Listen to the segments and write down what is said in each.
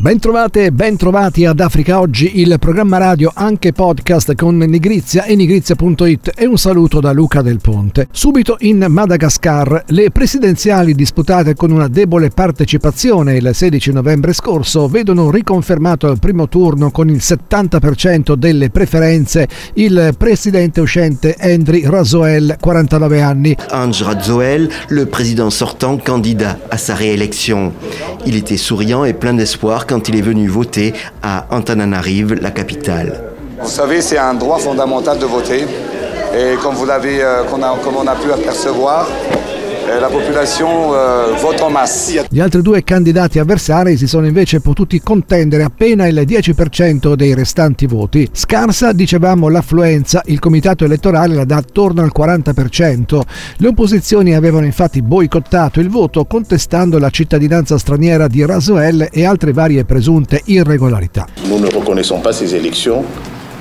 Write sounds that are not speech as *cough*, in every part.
Bentrovate e bentrovati ad Africa Oggi, il programma radio anche podcast con Nigrizia e nigrizia.it e un saluto da Luca del Ponte. Subito in Madagascar, le presidenziali disputate con una debole partecipazione il 16 novembre scorso vedono riconfermato al primo turno con il 70% delle preferenze il presidente uscente Henry Razoel, 49 anni. Ange Razoel, le président sortant candidat à sa réélection. Il était souriant et plein d'espoir quand il est venu voter à Antananarive, la capitale. Vous savez, c'est un droit fondamental de voter. Et comme, vous l'avez, euh, comme on a pu apercevoir, la popolazione eh, vota en masse. Gli altri due candidati avversari si sono invece potuti contendere appena il 10% dei restanti voti. Scarsa, dicevamo, l'affluenza, il comitato elettorale la dà attorno al 40%. Le opposizioni avevano infatti boicottato il voto contestando la cittadinanza straniera di Rasoel e altre varie presunte irregolarità. Nous ne reconnaissons pas ces élections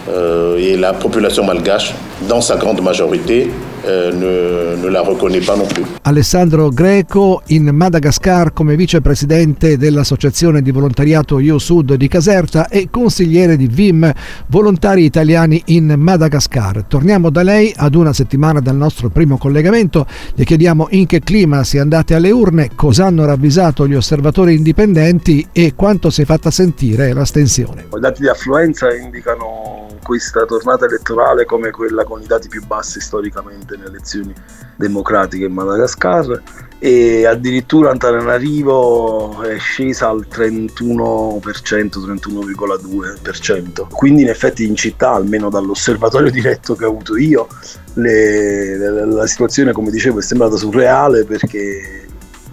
euh, et la population malgache, dans sa grande majorité, euh, ne, ne, la reconnaît pas non plus. Alessandro Greco in Madagascar come vicepresidente dell'associazione di volontariato Io Sud di Caserta e consigliere di VIM Volontari Italiani in Madagascar. Torniamo da lei ad una settimana dal nostro primo collegamento. Le chiediamo in che clima si è andate alle urne, cosa hanno ravvisato gli osservatori indipendenti e quanto si è fatta sentire l'astensione. I dati di affluenza indicano questa tornata elettorale come quella con i dati più bassi storicamente nelle elezioni democratiche in Madagascar e addirittura Antananarivo è scesa al 31%, 31,2%. Quindi in effetti in città, almeno dall'osservatorio *laughs* diretto che ho avuto io, le, la, la situazione come dicevo è sembrata surreale perché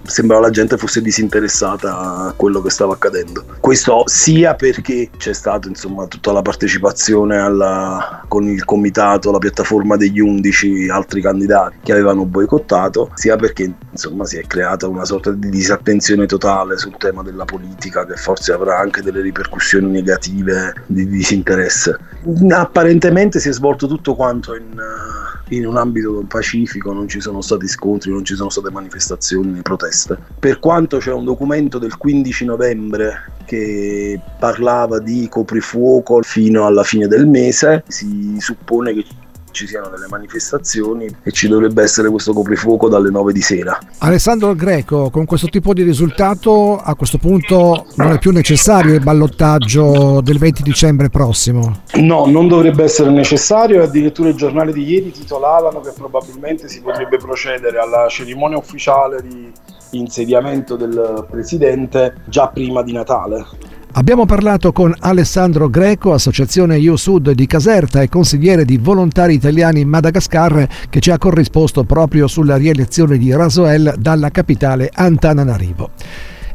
sembrava la gente fosse disinteressata a quello che stava accadendo. Questo sia perché c'è stata insomma tutta la partecipazione alla, con il comitato, la piattaforma degli 11 altri candidati che avevano boicottato, sia perché insomma si è creata una sorta di disattenzione totale sul tema della politica che forse avrà anche delle ripercussioni negative di disinteresse. Apparentemente si è svolto tutto quanto in in un ambito pacifico, non ci sono stati scontri, non ci sono state manifestazioni né proteste. Per quanto c'è un documento del 15 novembre che parlava di coprifuoco fino alla fine del mese, si suppone che ci siano delle manifestazioni e ci dovrebbe essere questo coprifuoco dalle 9 di sera. Alessandro Greco, con questo tipo di risultato a questo punto non è più necessario il ballottaggio del 20 dicembre prossimo? No, non dovrebbe essere necessario e addirittura i giornali di ieri titolavano che probabilmente si potrebbe procedere alla cerimonia ufficiale di insediamento del presidente già prima di Natale. Abbiamo parlato con Alessandro Greco, associazione Io Sud di Caserta e consigliere di volontari italiani in Madagascar, che ci ha corrisposto proprio sulla rielezione di Rasoel dalla capitale Antananarivo.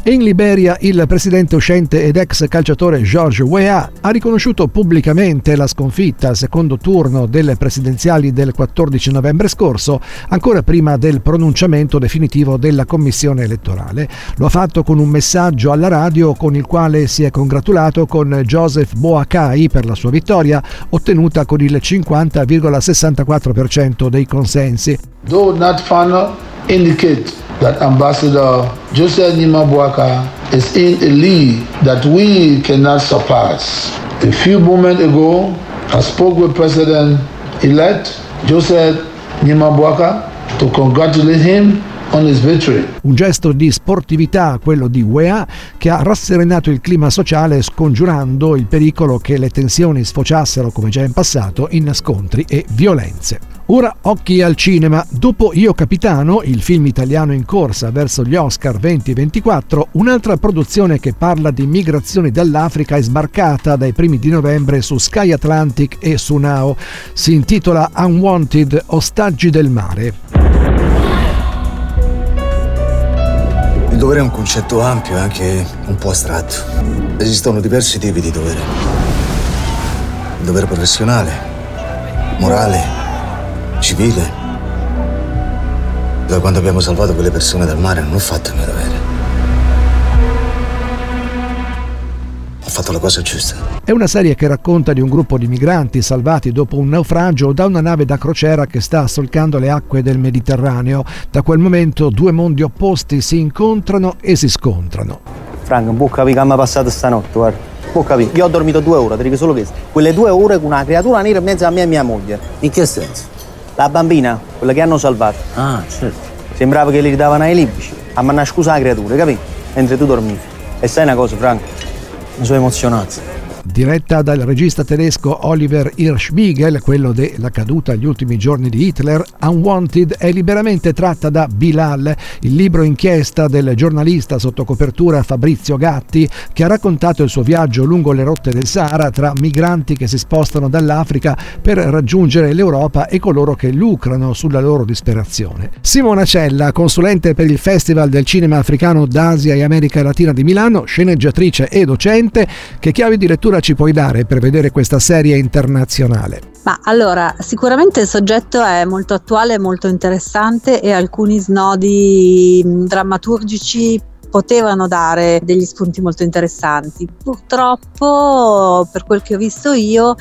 In Liberia il presidente uscente ed ex calciatore George Weah ha riconosciuto pubblicamente la sconfitta al secondo turno delle presidenziali del 14 novembre scorso, ancora prima del pronunciamento definitivo della commissione elettorale. Lo ha fatto con un messaggio alla radio con il quale si è congratulato con Joseph Boakai per la sua vittoria, ottenuta con il 50,64% dei consensi. Though not final, indicate that Ambassador Joseph Nimabuaka is in a league that we cannot surpass. A few moments ago, I spoke with President-elect Joseph Nimabuaka to congratulate him un gesto di sportività, quello di UEA, che ha rasserenato il clima sociale scongiurando il pericolo che le tensioni sfociassero, come già in passato, in scontri e violenze. Ora occhi al cinema. Dopo Io Capitano, il film italiano in corsa verso gli Oscar 2024, un'altra produzione che parla di migrazioni dall'Africa è sbarcata dai primi di novembre su Sky Atlantic e su Now. Si intitola Unwanted Ostaggi del mare. Il dovere è un concetto ampio e anche un po' astratto. Esistono diversi tipi di dovere. Il dovere professionale, morale, civile. Da quando abbiamo salvato quelle persone dal mare non ho fatto il mio dovere. ho fatto la cosa giusta. È una serie che racconta di un gruppo di migranti salvati dopo un naufragio da una nave da crociera che sta solcando le acque del Mediterraneo. Da quel momento due mondi opposti si incontrano e si scontrano. Frank, non può capire che mi è passato stanotte, guarda. Può capire. Io ho dormito due ore, ti dico solo questo. Quelle due ore con una creatura nera in mezzo a me e mia moglie. In che senso? La bambina, quella che hanno salvato. Ah, certo. Sembrava che li ridavano ai libici. A mandare scusa la creatura, capì? Mentre tu dormivi. E sai una cosa, Frank? Mi sono emozionato diretta dal regista tedesco Oliver Hirschbiegel, quello della caduta agli ultimi giorni di Hitler, Unwanted è liberamente tratta da Bilal, il libro inchiesta del giornalista sotto copertura Fabrizio Gatti, che ha raccontato il suo viaggio lungo le rotte del Sahara tra migranti che si spostano dall'Africa per raggiungere l'Europa e coloro che lucrano sulla loro disperazione. Simona Cella, consulente per il Festival del Cinema Africano d'Asia e America Latina di Milano, sceneggiatrice e docente, che chiavi di lettura ci puoi dare per vedere questa serie internazionale? Ma allora, sicuramente il soggetto è molto attuale, molto interessante e alcuni snodi drammaturgici potevano dare degli spunti molto interessanti. Purtroppo, per quel che ho visto io,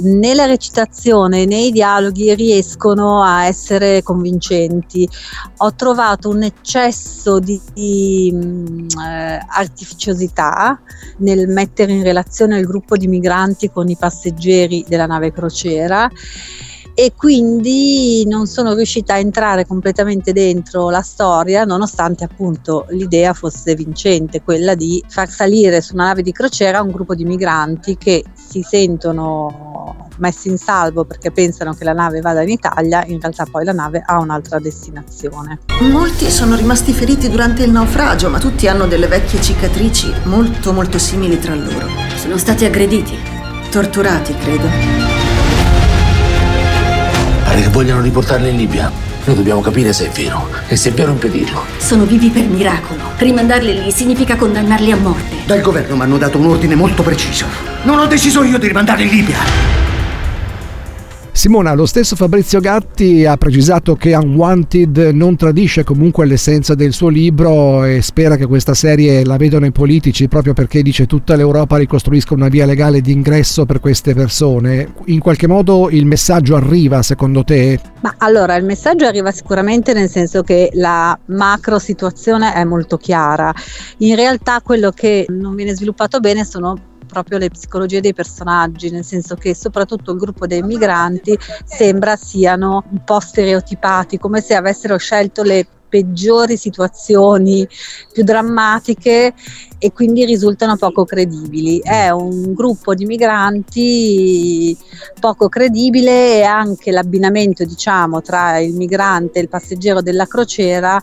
né la recitazione né i dialoghi riescono a essere convincenti. Ho trovato un eccesso di, di eh, artificiosità nel mettere in relazione il gruppo di migranti con i passeggeri della nave crociera e quindi non sono riuscita a entrare completamente dentro la storia nonostante appunto l'idea fosse vincente, quella di far salire su una nave di crociera un gruppo di migranti che si sentono messi in salvo perché pensano che la nave vada in Italia, in realtà poi la nave ha un'altra destinazione. Molti sono rimasti feriti durante il naufragio, ma tutti hanno delle vecchie cicatrici molto molto simili tra loro. Sono stati aggrediti. Torturati, credo. Pare che vogliano riportarli in Libia. Noi dobbiamo capire se è vero e se è vero impedirlo. Sono vivi per miracolo. Rimandarli lì significa condannarli a morte. Dal governo mi hanno dato un ordine molto preciso. Non ho deciso io di rimandarli in Libia. Simona, lo stesso Fabrizio Gatti ha precisato che Unwanted non tradisce comunque l'essenza del suo libro e spera che questa serie la vedano i politici proprio perché dice tutta l'Europa ricostruisca una via legale di ingresso per queste persone. In qualche modo il messaggio arriva secondo te? Ma allora il messaggio arriva sicuramente nel senso che la macro situazione è molto chiara. In realtà quello che non viene sviluppato bene sono proprio le psicologie dei personaggi, nel senso che soprattutto il gruppo dei migranti sembra siano un po' stereotipati, come se avessero scelto le peggiori situazioni più drammatiche e quindi risultano poco credibili. È un gruppo di migranti poco credibile e anche l'abbinamento diciamo, tra il migrante e il passeggero della crociera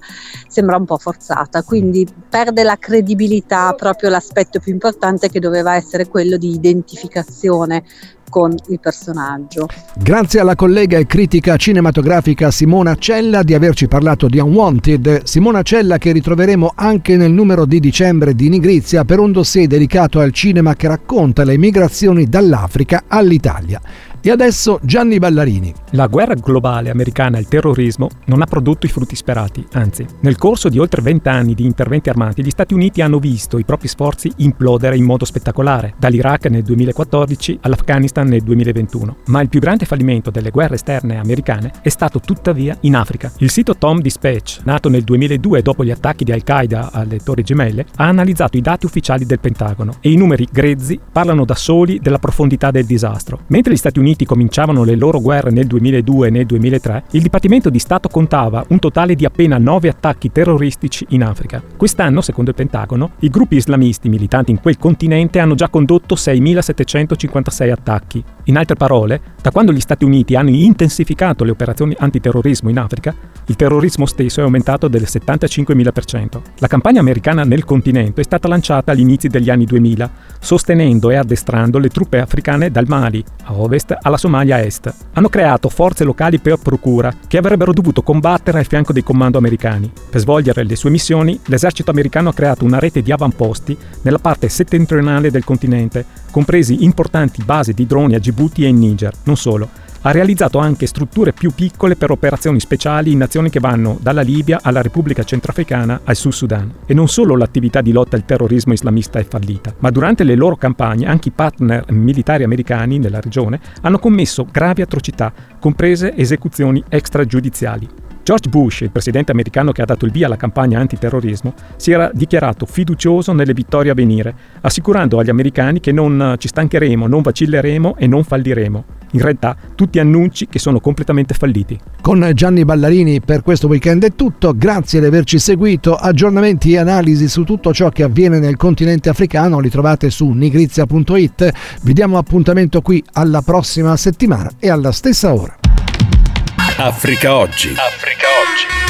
sembra un po' forzata, quindi perde la credibilità proprio l'aspetto più importante che doveva essere quello di identificazione con il personaggio. Grazie alla collega e critica cinematografica Simona Cella di averci parlato di Unwanted, Simona Cella che ritroveremo anche nel numero di dicembre di Nigrizia per un dossier dedicato al cinema che racconta le migrazioni dall'Africa all'Italia. E adesso Gianni Ballarini. La guerra globale americana al terrorismo non ha prodotto i frutti sperati, anzi, nel corso di oltre 20 anni di interventi armati gli Stati Uniti hanno visto i propri sforzi implodere in modo spettacolare, dall'Iraq nel 2014 all'Afghanistan nel 2021. Ma il più grande fallimento delle guerre esterne americane è stato tuttavia in Africa. Il sito Tom Dispatch, nato nel 2002 dopo gli attacchi di Al-Qaeda alle Torri Gemelle, ha analizzato i dati ufficiali del Pentagono e i numeri grezzi parlano da soli della profondità del disastro. Mentre gli Stati Uniti Uniti cominciavano le loro guerre nel 2002 e nel 2003, il Dipartimento di Stato contava un totale di appena 9 attacchi terroristici in Africa. Quest'anno, secondo il Pentagono, i gruppi islamisti militanti in quel continente hanno già condotto 6.756 attacchi. In altre parole, da quando gli Stati Uniti hanno intensificato le operazioni antiterrorismo in Africa, il terrorismo stesso è aumentato del 75.000%. La campagna americana nel continente è stata lanciata agli inizi degli anni 2000, sostenendo e addestrando le truppe africane dal Mali, a ovest, alla Somalia a est. Hanno creato forze locali per procura che avrebbero dovuto combattere al fianco dei comando americani. Per svolgere le sue missioni, l'esercito americano ha creato una rete di avamposti nella parte settentrionale del continente, compresi importanti basi di droni a Djibouti e in Niger. Non solo, ha realizzato anche strutture più piccole per operazioni speciali in nazioni che vanno dalla Libia alla Repubblica Centrafricana al Sud Sudan. E non solo l'attività di lotta al terrorismo islamista è fallita, ma durante le loro campagne anche i partner militari americani nella regione hanno commesso gravi atrocità, comprese esecuzioni extragiudiziali. George Bush, il presidente americano che ha dato il via alla campagna antiterrorismo, si era dichiarato fiducioso nelle vittorie a venire, assicurando agli americani che non ci stancheremo, non vacilleremo e non falliremo. In realtà tutti annunci che sono completamente falliti. Con Gianni Ballarini per questo weekend è tutto, grazie di averci seguito, aggiornamenti e analisi su tutto ciò che avviene nel continente africano li trovate su nigrizia.it, vi diamo appuntamento qui alla prossima settimana e alla stessa ora. Africa Oggi. Africa Oggi.